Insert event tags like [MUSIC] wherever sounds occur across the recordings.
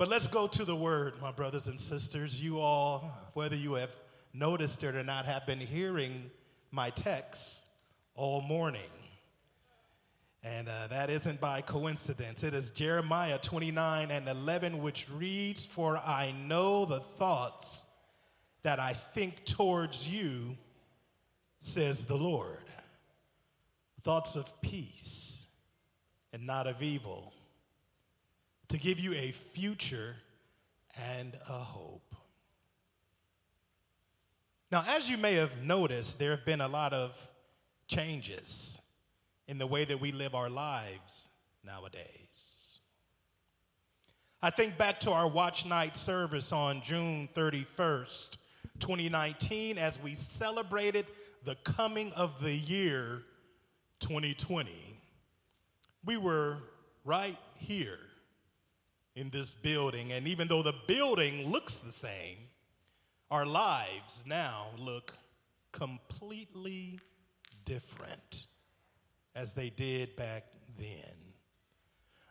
But let's go to the word, my brothers and sisters. You all, whether you have noticed it or not, have been hearing my text all morning. And uh, that isn't by coincidence. It is Jeremiah 29 and 11, which reads, For I know the thoughts that I think towards you, says the Lord. Thoughts of peace and not of evil, to give you a future and a hope. Now, as you may have noticed, there have been a lot of changes in the way that we live our lives nowadays. I think back to our watch night service on June 31st, 2019, as we celebrated the coming of the year 2020. We were right here in this building, and even though the building looks the same, our lives now look completely different as they did back then.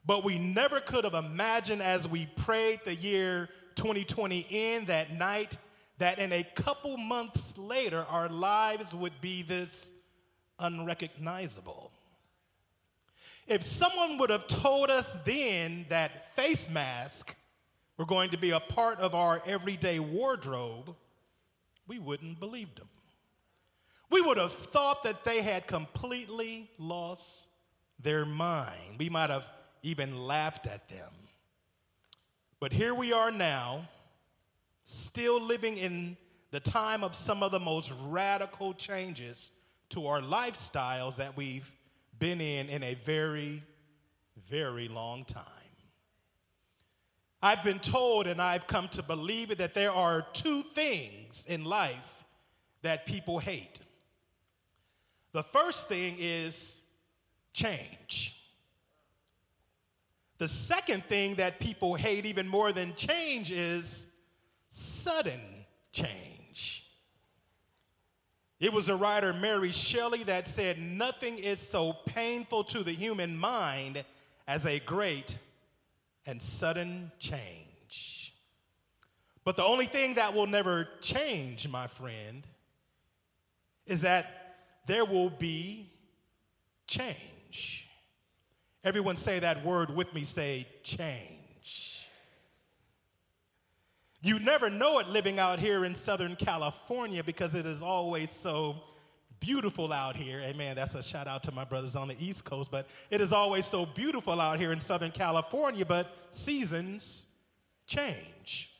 But we never could have imagined as we prayed the year 2020 in that night that in a couple months later our lives would be this unrecognizable. If someone would have told us then that face masks were going to be a part of our everyday wardrobe, we wouldn't believe them. We would have thought that they had completely lost their mind. We might have even laughed at them. But here we are now, still living in the time of some of the most radical changes to our lifestyles that we've been in in a very, very long time. I've been told and I've come to believe it that there are two things in life that people hate the first thing is change. The second thing that people hate even more than change is sudden change. It was the writer Mary Shelley that said, Nothing is so painful to the human mind as a great and sudden change. But the only thing that will never change, my friend, is that there will be change. Everyone say that word with me say change. You never know it living out here in Southern California because it is always so beautiful out here. Amen. That's a shout out to my brothers on the East Coast, but it is always so beautiful out here in Southern California, but seasons change.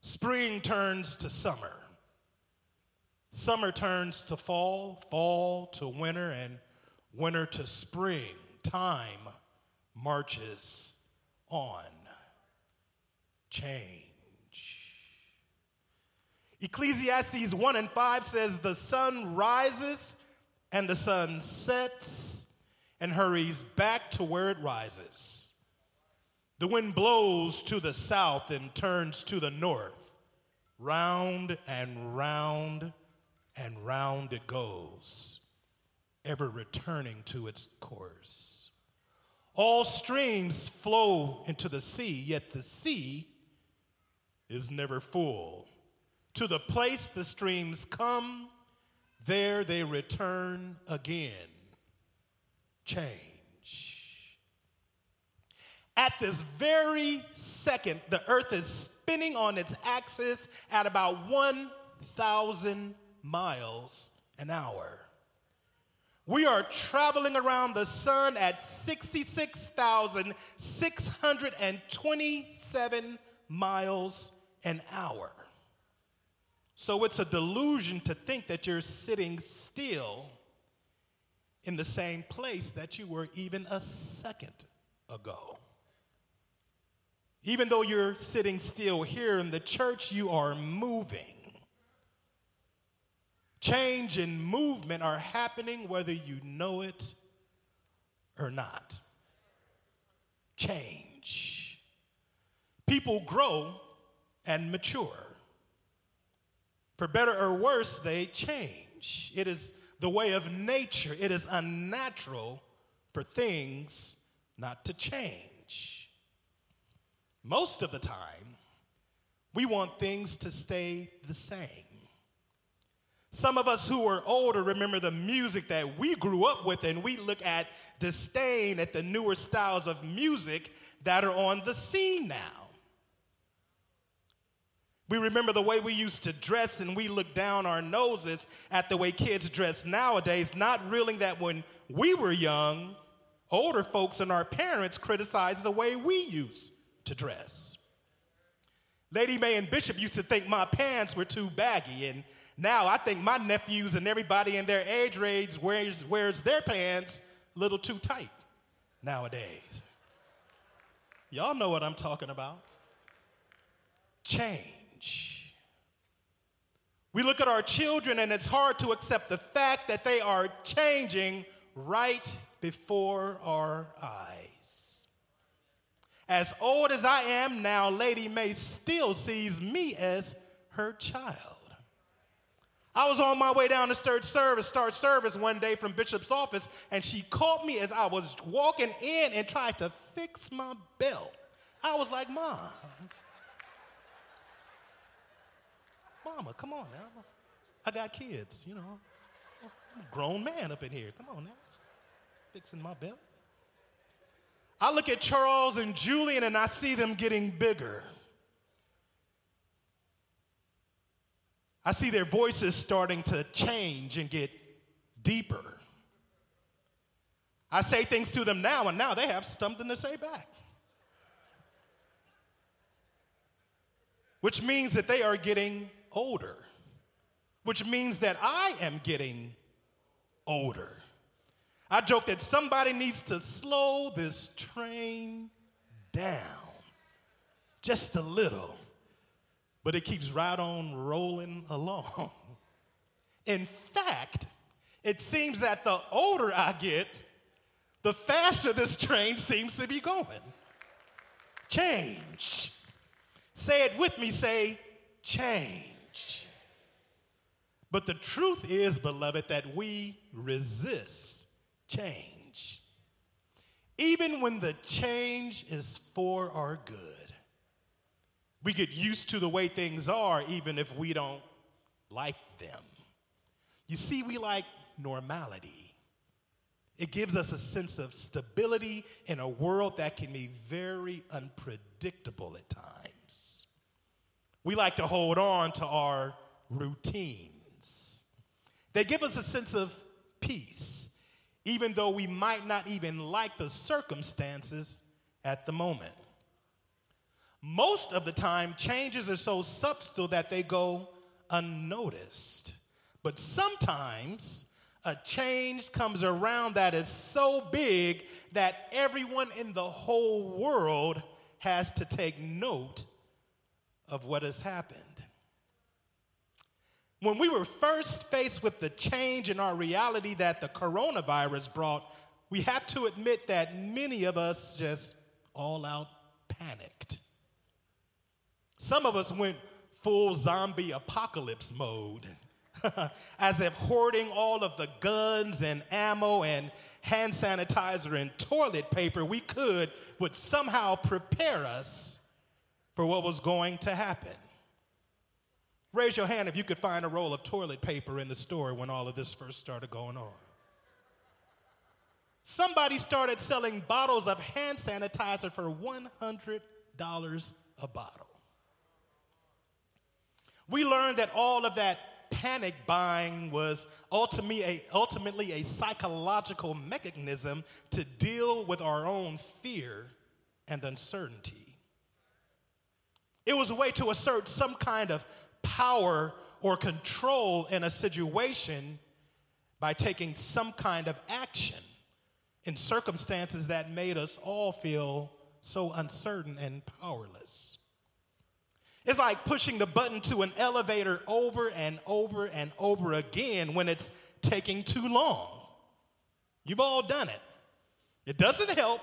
Spring turns to summer. Summer turns to fall, fall to winter, and winter to spring. Time marches on. Change. Ecclesiastes 1 and 5 says, The sun rises and the sun sets and hurries back to where it rises. The wind blows to the south and turns to the north, round and round and round it goes, ever returning to its course. All streams flow into the sea, yet the sea is never full. To the place the streams come, there they return again. Change. At this very second, the earth is spinning on its axis at about 1,000 miles an hour. We are traveling around the sun at 66,627 miles an hour. So it's a delusion to think that you're sitting still in the same place that you were even a second ago. Even though you're sitting still here in the church, you are moving. Change and movement are happening whether you know it or not. Change. People grow and mature. For better or worse, they change. It is the way of nature. It is unnatural for things not to change. most of the time, we want things to stay the same. Some of us who are older remember the music that we grew up with, and we look at disdain at the newer styles of music that are on the scene now. We remember the way we used to dress, and we look down our noses at the way kids dress nowadays, not realizing that when we were young, older folks and our parents criticized the way we used to dress. Lady Mae and Bishop used to think my pants were too baggy, and now I think my nephews and everybody in their age range wears, wears their pants a little too tight nowadays. Y'all know what I'm talking about. Change. We look at our children, and it's hard to accept the fact that they are changing right before our eyes. As old as I am now, Lady Mae still sees me as her child. I was on my way down to start service, start service one day from Bishop's office, and she caught me as I was walking in and tried to fix my belt. I was like, Mom, Come on now. I got kids, you know. I'm a grown man up in here. Come on now fixing my belt. I look at Charles and Julian and I see them getting bigger. I see their voices starting to change and get deeper. I say things to them now, and now they have something to say back. Which means that they are getting older, which means that I am getting older. I joke that somebody needs to slow this train down just a little, but it keeps right on rolling along. In fact, it seems that the older I get, the faster this train seems to be going. Change. Say it with me, say, change. But the truth is, beloved, that we resist change. Even when the change is for our good. We get used to the way things are, even if we don't like them. You see, we like normality. It gives us a sense of stability in a world that can be very unpredictable at times. We like to hold on to our routines. They give us a sense of peace even though we might not even like the circumstances at the moment. Most of the time, changes are so subtle that they go unnoticed. But sometimes, a change comes around that is so big that everyone in the whole world has to take note of what has happened. When we were first faced with the change in our reality that the coronavirus brought, we have to admit that many of us just all out panicked. Some of us went full zombie apocalypse mode, [LAUGHS] as if hoarding all of the guns and ammo and hand sanitizer and toilet paper we could would somehow prepare us for what was going to happen. Raise your hand if you could find a roll of toilet paper in the store when all of this first started going on. Somebody started selling bottles of hand sanitizer for $100 a bottle. We learned that all of that panic buying was ultimately a, ultimately a psychological mechanism to deal with our own fear and uncertainty. It was a way to assert some kind of power or control in a situation by taking some kind of action in circumstances that made us all feel so uncertain and powerless. It's like pushing the button to an elevator over and over and over again when it's taking too long. You've all done it. It doesn't help,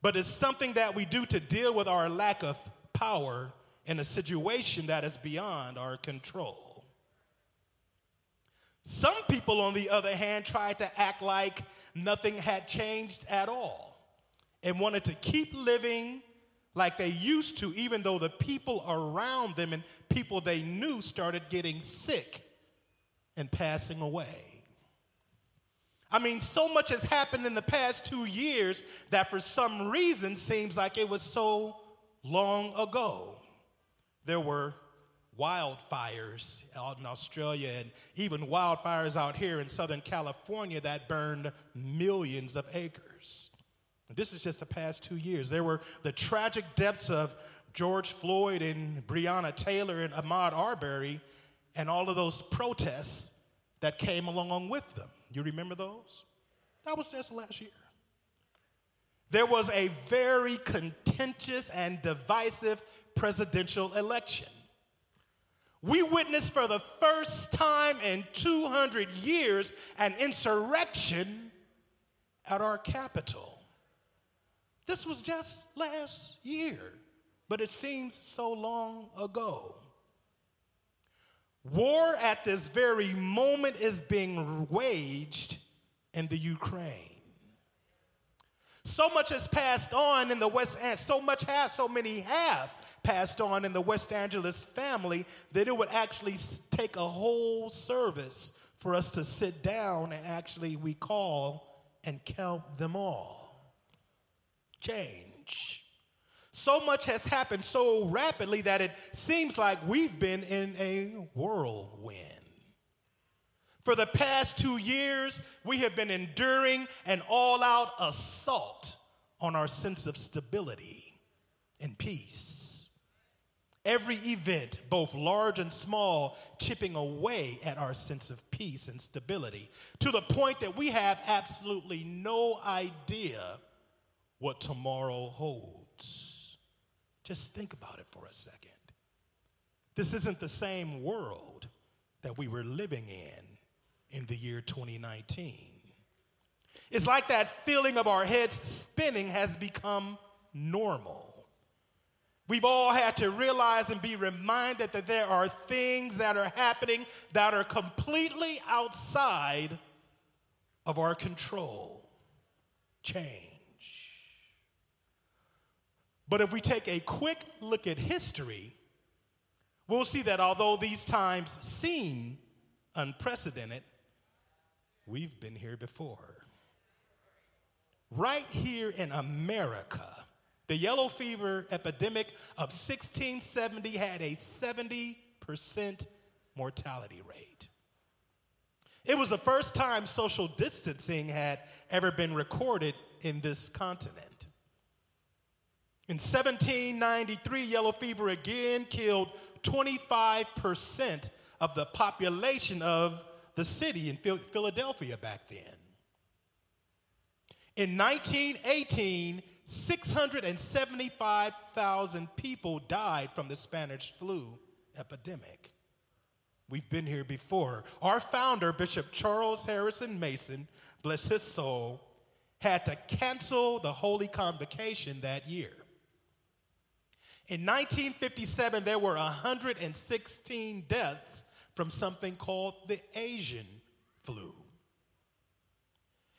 but it's something that we do to deal with our lack of power in a situation that is beyond our control. Some people, on the other hand, tried to act like nothing had changed at all and wanted to keep living like they used to, even though the people around them and people they knew started getting sick and passing away. I mean, so much has happened in the past two years that for some reason seems like it was so long ago. There were wildfires out in Australia and even wildfires out here in Southern California that burned millions of acres. This is just the past two years. There were the tragic deaths of George Floyd and Breonna Taylor and Ahmaud Arbery and all of those protests that came along with them. You remember those? That was just last year. There was a very contentious and divisive presidential election. We witnessed for the first time in 200 years an insurrection at our Capitol. This was just last year, but it seems so long ago. War at this very moment is being waged in the Ukraine. So much has passed on in the West so much has, so many have passed on in the West Angeles family that it would actually take a whole service for us to sit down and actually recall and count them all change. So much has happened so rapidly that it seems like we've been in a whirlwind. For the past two years, we have been enduring an all out assault on our sense of stability and peace. Every event, both large and small, chipping away at our sense of peace and stability to the point that we have absolutely no idea what tomorrow holds. Just think about it for a second. This isn't the same world that we were living in in the year 2019. It's like that feeling of our heads spinning has become normal. We've all had to realize and be reminded that there are things that are happening that are completely outside of our control. Change. But if we take a quick look at history, we'll see that although these times seem unprecedented, we've been here before. Right here in America, the yellow fever epidemic of 1670 had a 70% mortality rate. It was the first time social distancing had ever been recorded in this continent. In 1793, yellow fever again killed 25% of the population of the city in Philadelphia back then. In 1918, 675,000 people died from the Spanish flu epidemic. We've been here before. Our founder, Bishop Charles Harrison Mason, bless his soul, had to cancel the Holy Convocation that year. In 1957, there were 116 deaths from something called the Asian flu.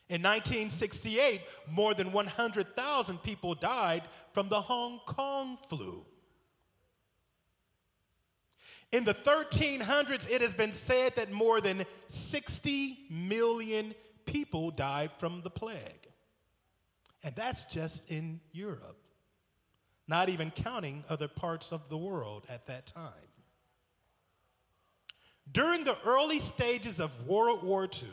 In 1968, more than 100,000 people died from the Hong Kong flu. In the 1300s, it has been said that more than 60 million people died from the plague. And that's just in Europe not even counting other parts of the world at that time. During the early stages of World War II,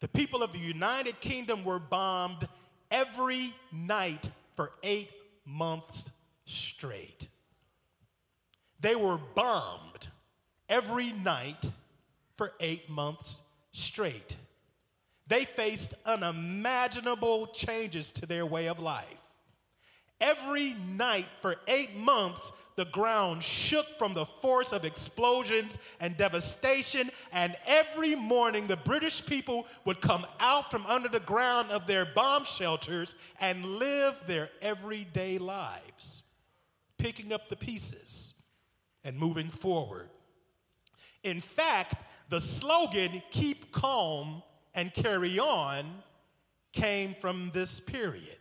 the people of the United Kingdom were bombed every night for eight months straight. They were bombed every night for eight months straight. They faced unimaginable changes to their way of life. Every night for eight months, the ground shook from the force of explosions and devastation, and every morning the British people would come out from under the ground of their bomb shelters and live their everyday lives, picking up the pieces and moving forward. In fact, the slogan, keep calm and carry on, came from this period.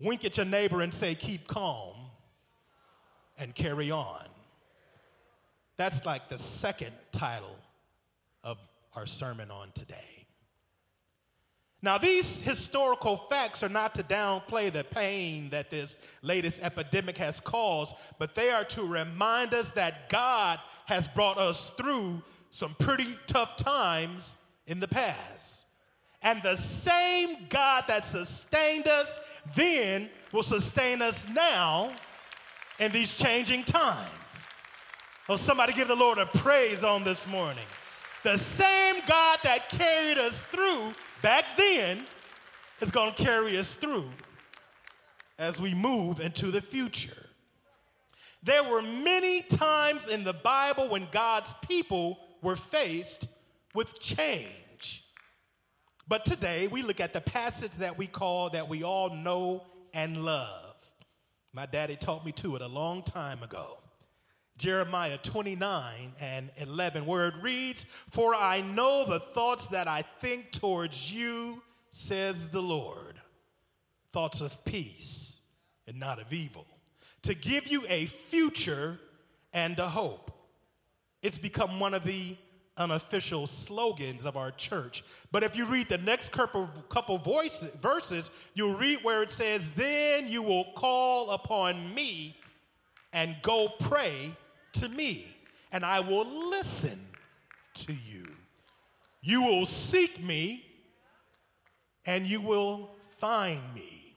Wink at your neighbor and say, Keep calm and carry on. That's like the second title of our sermon on today. Now, these historical facts are not to downplay the pain that this latest epidemic has caused, but they are to remind us that God has brought us through some pretty tough times in the past. And the same God that sustained us then will sustain us now in these changing times. Oh, somebody give the Lord a praise on this morning. The same God that carried us through back then is going to carry us through as we move into the future. There were many times in the Bible when God's people were faced with change. But today we look at the passage that we call, that we all know and love. My daddy taught me to it a long time ago. Jeremiah 29 and 11, where it reads, For I know the thoughts that I think towards you, says the Lord, thoughts of peace and not of evil, to give you a future and a hope. It's become one of the unofficial slogans of our church. But if you read the next couple, couple verses, you'll read where it says, Then you will call upon me and go pray to me, and I will listen to you. You will seek me, and you will find me.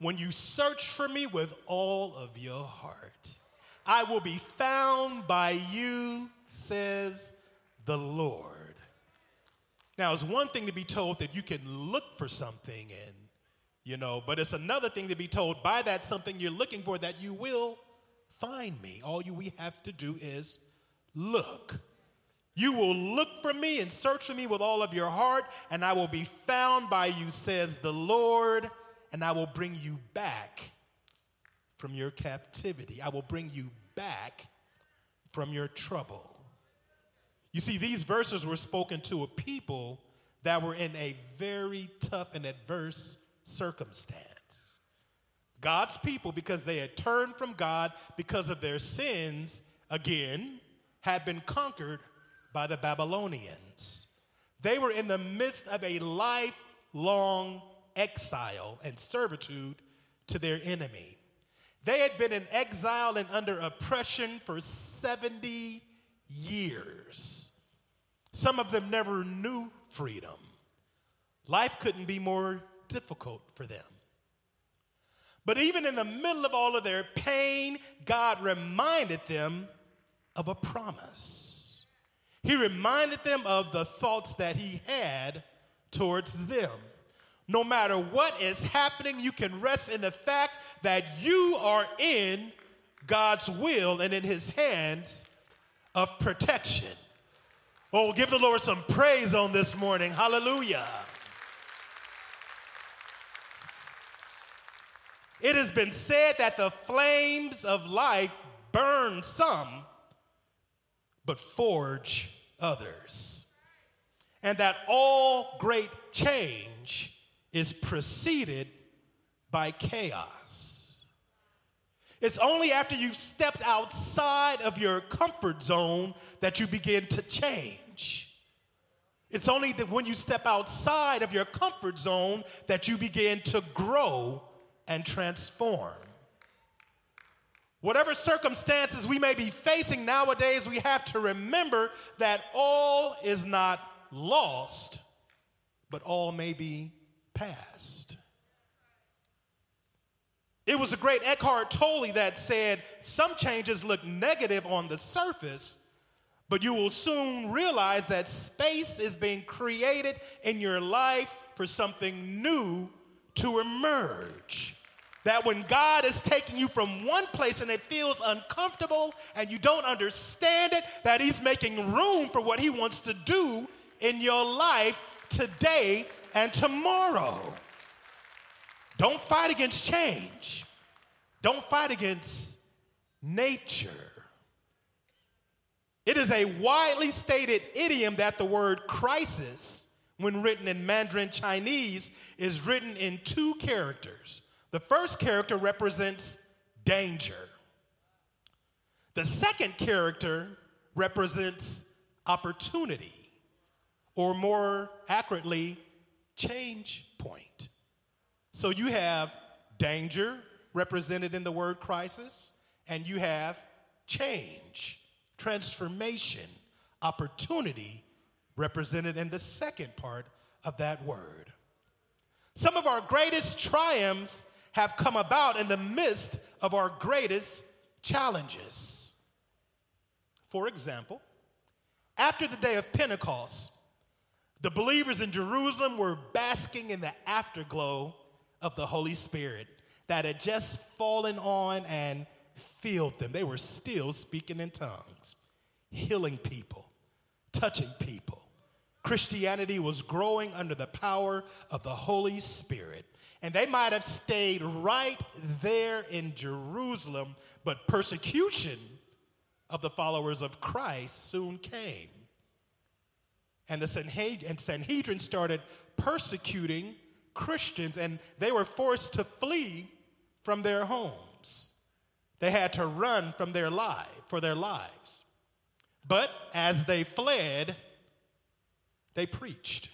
When you search for me with all of your heart, I will be found by you, says the Lord. Now, it's one thing to be told that you can look for something and, you know, but it's another thing to be told by that something you're looking for that you will find me. All you we have to do is look. You will look for me and search for me with all of your heart, and I will be found by you, says the Lord, and I will bring you back from your captivity. I will bring you back from your trouble. You see, these verses were spoken to a people that were in a very tough and adverse circumstance. God's people, because they had turned from God because of their sins, again, had been conquered by the Babylonians. They were in the midst of a lifelong exile and servitude to their enemy. They had been in exile and under oppression for 70 years. Some of them never knew freedom. Life couldn't be more difficult for them. But even in the middle of all of their pain, God reminded them of a promise. He reminded them of the thoughts that He had towards them. No matter what is happening, you can rest in the fact that you are in God's will and in His hands of protection. Oh, give the Lord some praise on this morning. Hallelujah. It has been said that the flames of life burn some, but forge others. And that all great change is preceded by chaos. It's only after you've stepped outside of your comfort zone that you begin to change. It's only that when you step outside of your comfort zone that you begin to grow and transform. Whatever circumstances we may be facing nowadays, we have to remember that all is not lost, but all may be past. It was the great Eckhart Tolle that said some changes look negative on the surface, but you will soon realize that space is being created in your life for something new to emerge. That when God is taking you from one place and it feels uncomfortable and you don't understand it, that He's making room for what He wants to do in your life today and tomorrow. Don't fight against change, don't fight against nature. It is a widely stated idiom that the word crisis, when written in Mandarin Chinese, is written in two characters The first character represents danger. The second character represents opportunity, or more accurately, change point. So you have danger represented in the word crisis, and you have change, transformation, opportunity represented in the second part of that word. Some of our greatest triumphs have come about in the midst of our greatest challenges. For example, after the day of Pentecost, the believers in Jerusalem were basking in the afterglow of the Holy Spirit that had just fallen on and filled them. They were still speaking in tongues, healing people, touching people. Christianity was growing under the power of the Holy Spirit. And they might have stayed right there in Jerusalem, but persecution of the followers of Christ soon came. And the Sanhedrin started persecuting Christians, and they were forced to flee from their homes. They had to run from their life for their lives. But as they fled, they preached.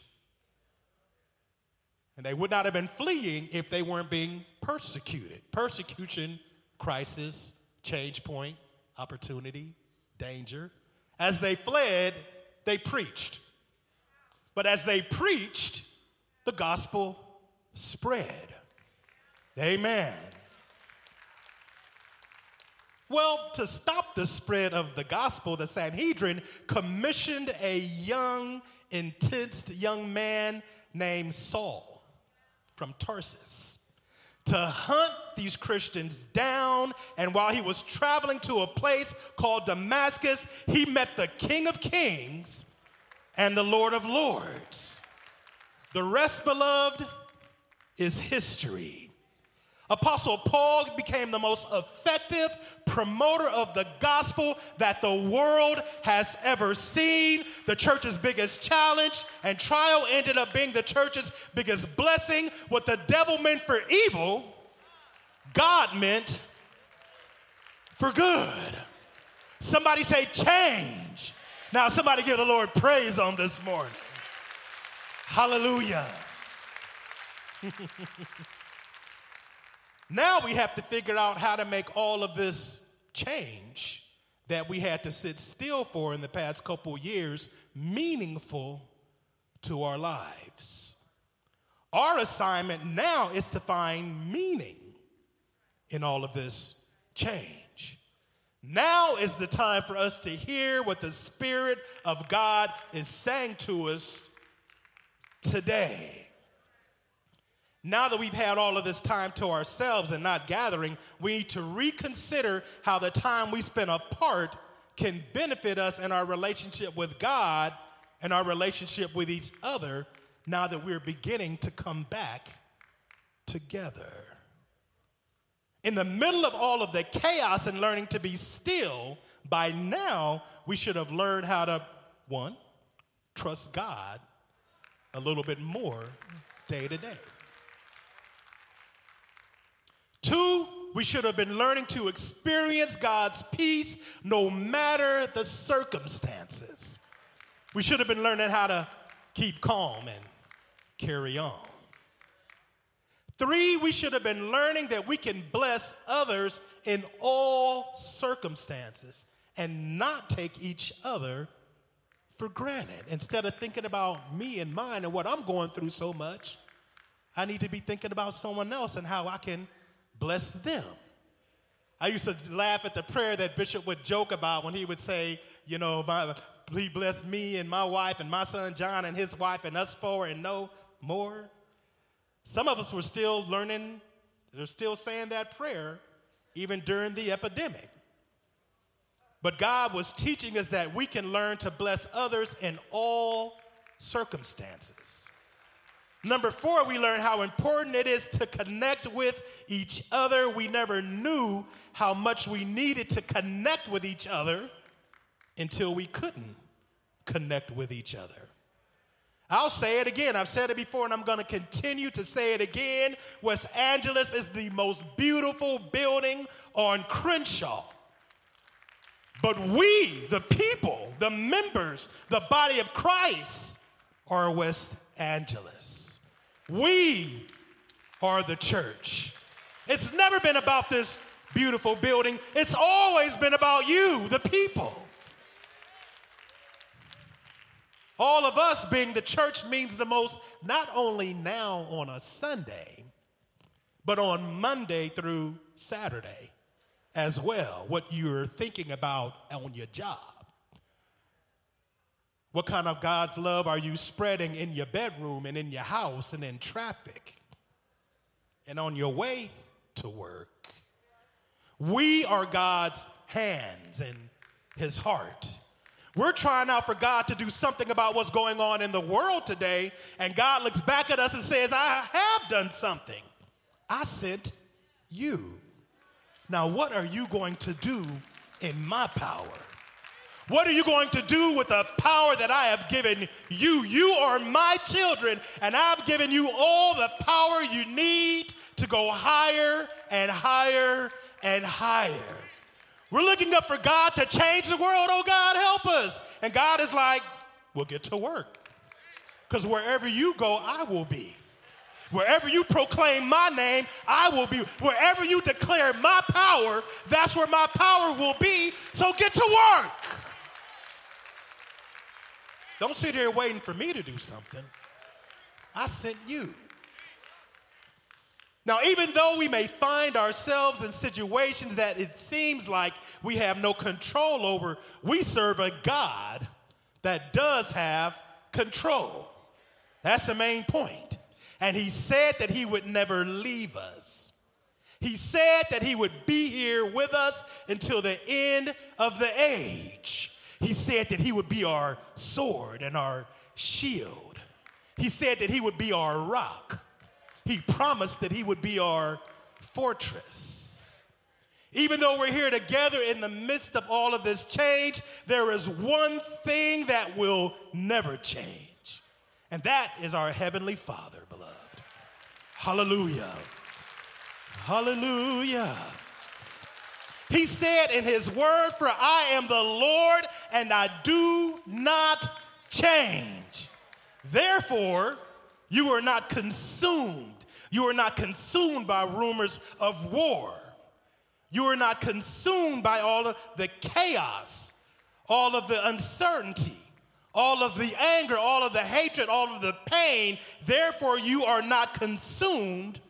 And they would not have been fleeing if they weren't being persecuted. Persecution, crisis, change point, opportunity, danger. As they fled, they preached. But as they preached, the gospel spread. Amen. Well, to stop the spread of the gospel, the Sanhedrin commissioned a young, intense young man named Saul from Tarsus to hunt these Christians down. And while he was traveling to a place called Damascus, he met the King of Kings and the Lord of Lords. The rest, beloved, is history. Apostle Paul became the most effective promoter of the gospel that the world has ever seen. The church's biggest challenge and trial ended up being the church's biggest blessing. What the devil meant for evil, God meant for good. Somebody say, change. Now, somebody give the Lord praise on this morning. Hallelujah. [LAUGHS] now we have to figure out how to make all of this change that we had to sit still for in the past couple years meaningful to our lives. Our assignment now is to find meaning in all of this change. Now is the time for us to hear what the Spirit of God is saying to us today. Now that we've had all of this time to ourselves and not gathering, we need to reconsider how the time we spend apart can benefit us in our relationship with God and our relationship with each other now that we're beginning to come back together. In the middle of all of the chaos and learning to be still, by now we should have learned how to, one, trust God a little bit more day to day. Two, we should have been learning to experience God's peace no matter the circumstances. We should have been learning how to keep calm and carry on. Three, we should have been learning that we can bless others in all circumstances and not take each other for granted. Instead of thinking about me and mine and what I'm going through so much, I need to be thinking about someone else and how I can bless them. I used to laugh at the prayer that Bishop would joke about when he would say, you know, my, please bless me and my wife and my son John and his wife and us four and no more. Some of us were still learning, they're still saying that prayer even during the epidemic. But God was teaching us that we can learn to bless others in all circumstances. Number four, we learn how important it is to connect with each other. We never knew how much we needed to connect with each other until we couldn't connect with each other. I'll say it again. I've said it before and I'm going to continue to say it again. West Angeles is the most beautiful building on Crenshaw. But we, the people, the members, the body of Christ, are West Angeles. We are the church. It's never been about this beautiful building, it's always been about you, the people. All of us being the church means the most, not only now on a Sunday, but on Monday through Saturday as well. What you're thinking about on your job. What kind of God's love are you spreading in your bedroom and in your house and in traffic and on your way to work? We are God's hands and his heart. We're trying out for God to do something about what's going on in the world today, and God looks back at us and says, I have done something. I sent you. Now, what are you going to do in my power? What are you going to do with the power that I have given you? You are my children, and I've given you all the power you need to go higher and higher and higher. We're looking up for God to change the world. Oh, God, help us. And God is like, we'll get to work. Because wherever you go, I will be. Wherever you proclaim my name, I will be. Wherever you declare my power, that's where my power will be. So get to work. Don't sit here waiting for me to do something. I sent you. Now, even though we may find ourselves in situations that it seems like we have no control over, we serve a God that does have control. That's the main point. And He said that He would never leave us. He said that He would be here with us until the end of the age. He said that He would be our sword and our shield. He said that He would be our rock. He promised that He would be our fortress. Even though we're here together in the midst of all of this change, there is one thing that will never change, and that is our Heavenly Father, beloved. Hallelujah. Hallelujah. He said in his word, For I am the Lord and I do not change. Therefore, you are not consumed you are not consumed by rumors of war. You are not consumed by all of the chaos, all of the uncertainty, all of the anger, all of the hatred, all of the pain. Therefore, you are not consumed,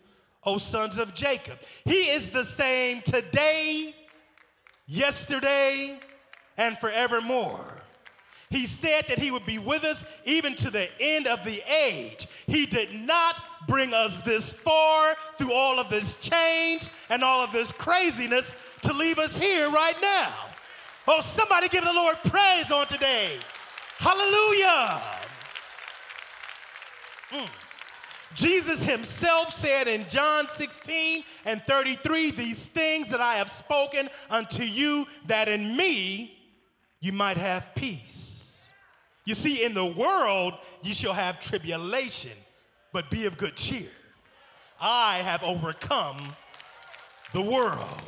O sons of Jacob. He is the same today, yesterday, and forevermore. He said that he would be with us even to the end of the age. He did not bring us this far through all of this change and all of this craziness to leave us here right now. Oh, somebody give the Lord praise on today. Hallelujah. Mm. Jesus himself said in John 16 and 33, These things that I have spoken unto you, that in me you might have peace. You see, in the world you shall have tribulation, but be of good cheer. I have overcome the world.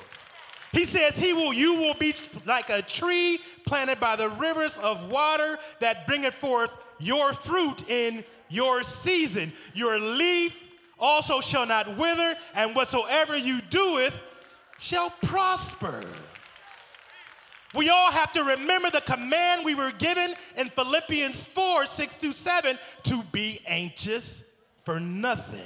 He says, He will, you will be like a tree planted by the rivers of water that bringeth forth your fruit in your season. Your leaf also shall not wither, and whatsoever you doeth shall prosper. We all have to remember the command we were given in Philippians 4 6 through 7 to be anxious for nothing,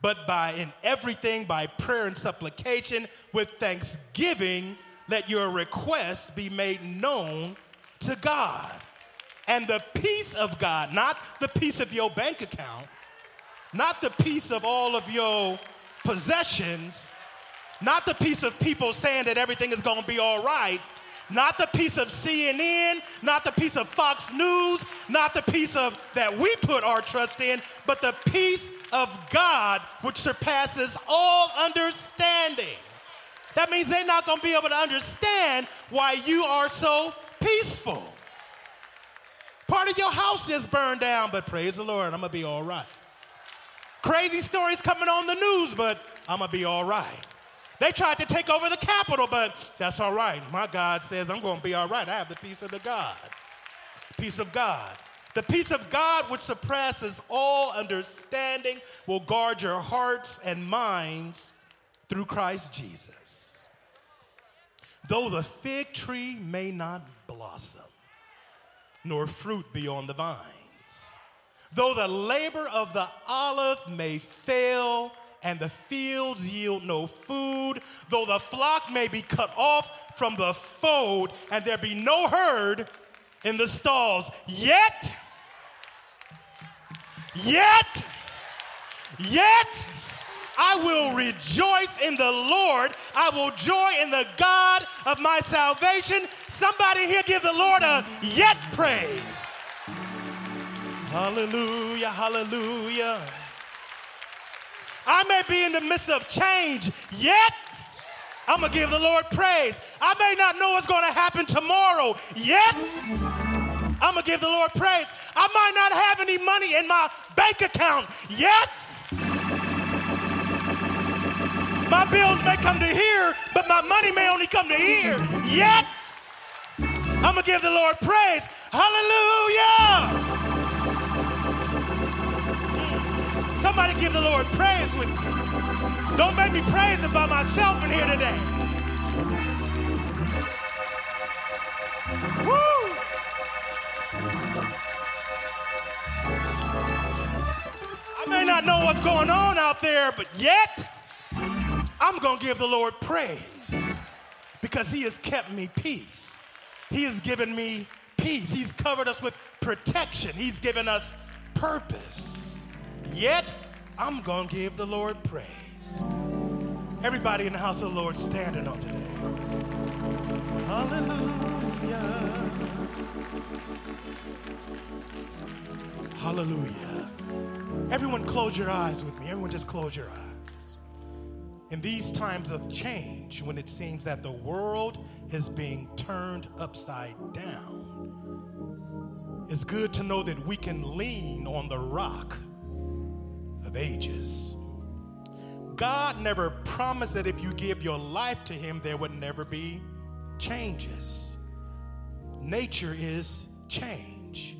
but by in everything by prayer and supplication with thanksgiving, let your requests be made known to God. And the peace of God, not the peace of your bank account, not the peace of all of your possessions, not the peace of people saying that everything is going to be all right, not the peace of CNN, not the peace of Fox News, not the peace of that we put our trust in, but the peace of God which surpasses all understanding. That means they're not going to be able to understand why you are so peaceful. Part of your house just burned down, but praise the Lord, I'm gonna be all right. Crazy stories coming on the news, but I'm gonna be all right. They tried to take over the Capitol, but that's all right. My God says I'm gonna be all right. I have the peace of the God. Peace of God. The peace of God, which surpasses all understanding, will guard your hearts and minds through Christ Jesus. Though the fig tree may not blossom, nor fruit be on the vines, though the labor of the olive may fail, and the fields yield no food, though the flock may be cut off from the fold, and there be no herd in the stalls, yet Yet, yet, I will rejoice in the Lord. I will joy in the God of my salvation. Somebody here give the Lord a yet praise. Hallelujah, hallelujah. I may be in the midst of change, yet I'm gonna give the Lord praise. I may not know what's gonna happen tomorrow, yet I'm gonna give the Lord praise. I might not have any money in my bank account yet. My bills may come to here, but my money may only come to here yet. I'm gonna give the Lord praise. Hallelujah. Somebody give the Lord praise with me. Don't make me praise it by myself in here today. Woo! I may not know what's going on out there, but yet I'm going to give the Lord praise because He has kept me peace. He has given me peace. He's covered us with protection. He's given us purpose. Yet I'm going to give the Lord praise. Everybody in the house of the Lord standing on today. Hallelujah. Hallelujah. Everyone, close your eyes with me. Everyone, just close your eyes. In these times of change, when it seems that the world is being turned upside down, it's good to know that we can lean on the rock of ages. God never promised that if you give your life to Him, there would never be changes. Nature is change.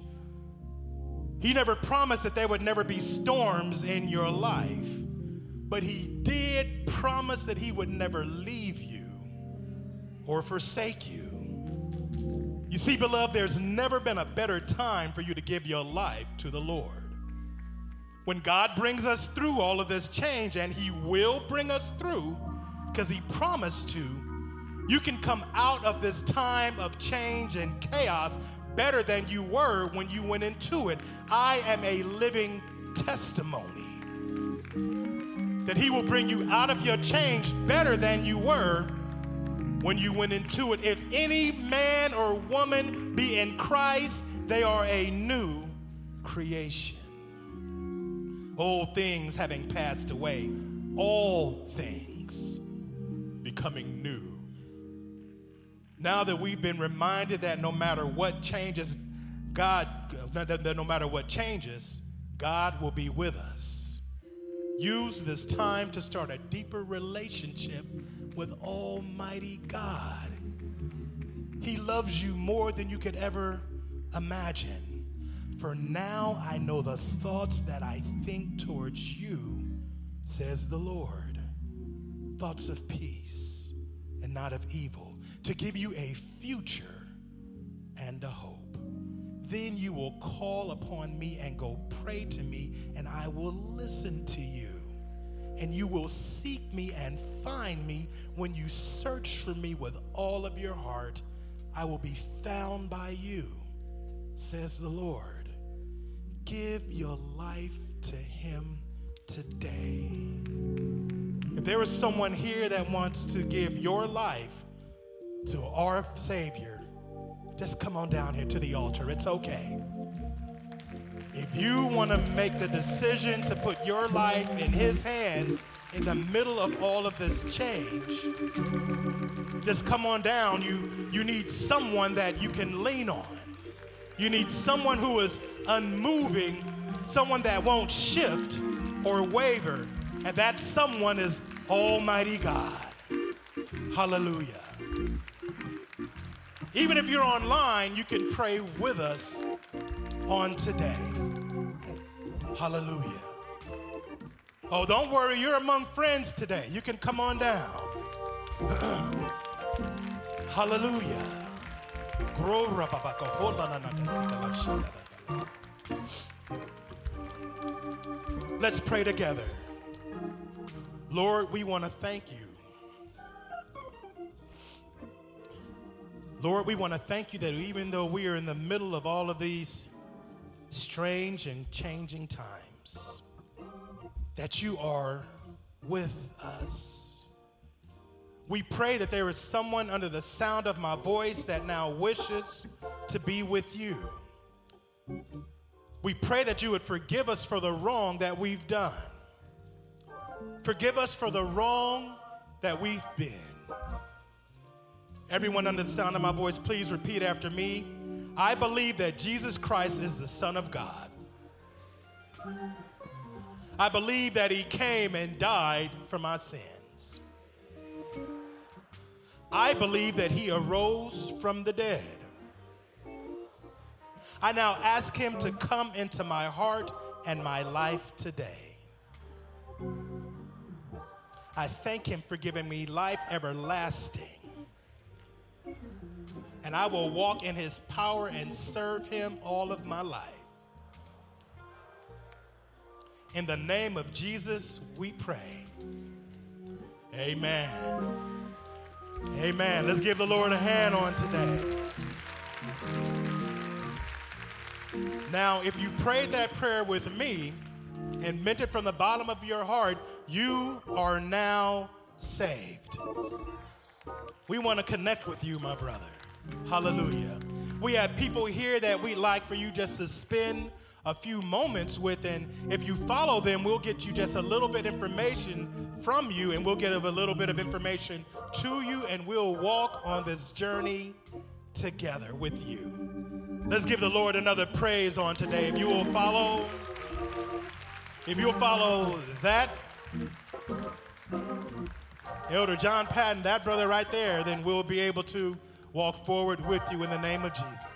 He never promised that there would never be storms in your life, but He did promise that He would never leave you or forsake you. You see, beloved, there's never been a better time for you to give your life to the Lord. When God brings us through all of this change, and He will bring us through because He promised to, you can come out of this time of change and chaos better than you were when you went into it. I am a living testimony that He will bring you out of your change better than you were when you went into it. If any man or woman be in Christ, they are a new creation. Old things having passed away, all things becoming new. Now that we've been reminded that no matter what changes, God, no matter what changes, God will be with us. Use this time to start a deeper relationship with Almighty God. He loves you more than you could ever imagine. For now I know the thoughts that I think towards you, says the Lord. Thoughts of peace and not of evil to give you a future and a hope. Then you will call upon me and go pray to me, and I will listen to you. And you will seek me and find me when you search for me with all of your heart. I will be found by you, says the Lord. Give your life to Him today. If there is someone here that wants to give your life to our Savior, just come on down here to the altar. It's okay. If you want to make the decision to put your life in His hands in the middle of all of this change, just come on down. You, you need someone that you can lean on. You need someone who is unmoving, someone that won't shift or waver. And that someone is Almighty God. Hallelujah. Even if you're online, you can pray with us on today. Hallelujah. Oh, don't worry, you're among friends today. You can come on down. [CLEARS THROAT] Hallelujah. Let's pray together. Lord, we want to thank you. Lord, we want to thank you that even though we are in the middle of all of these strange and changing times, that you are with us. We pray that there is someone under the sound of my voice that now wishes to be with you. We pray that you would forgive us for the wrong that we've done. Forgive us for the wrong that we've been. Everyone under the sound of my voice, please repeat after me. I believe that Jesus Christ is the Son of God. I believe that He came and died for my sins. I believe that He arose from the dead. I now ask Him to come into my heart and my life today. I thank Him for giving me life everlasting. And I will walk in His power and serve Him all of my life. In the name of Jesus, we pray. Amen. Amen. Let's give the Lord a hand on today. Now, if you prayed that prayer with me and meant it from the bottom of your heart, you are now saved. We want to connect with you, my brother. Hallelujah. We have people here that we'd like for you just to spend a few moments with. And if you follow them, we'll get you just a little bit information from you, and we'll get a little bit of information to you, and we'll walk on this journey together with you. Let's give the Lord another praise on today. If you will follow, if you'll follow that, Elder John Patton, that brother right there, then we'll be able to walk forward with you in the name of Jesus.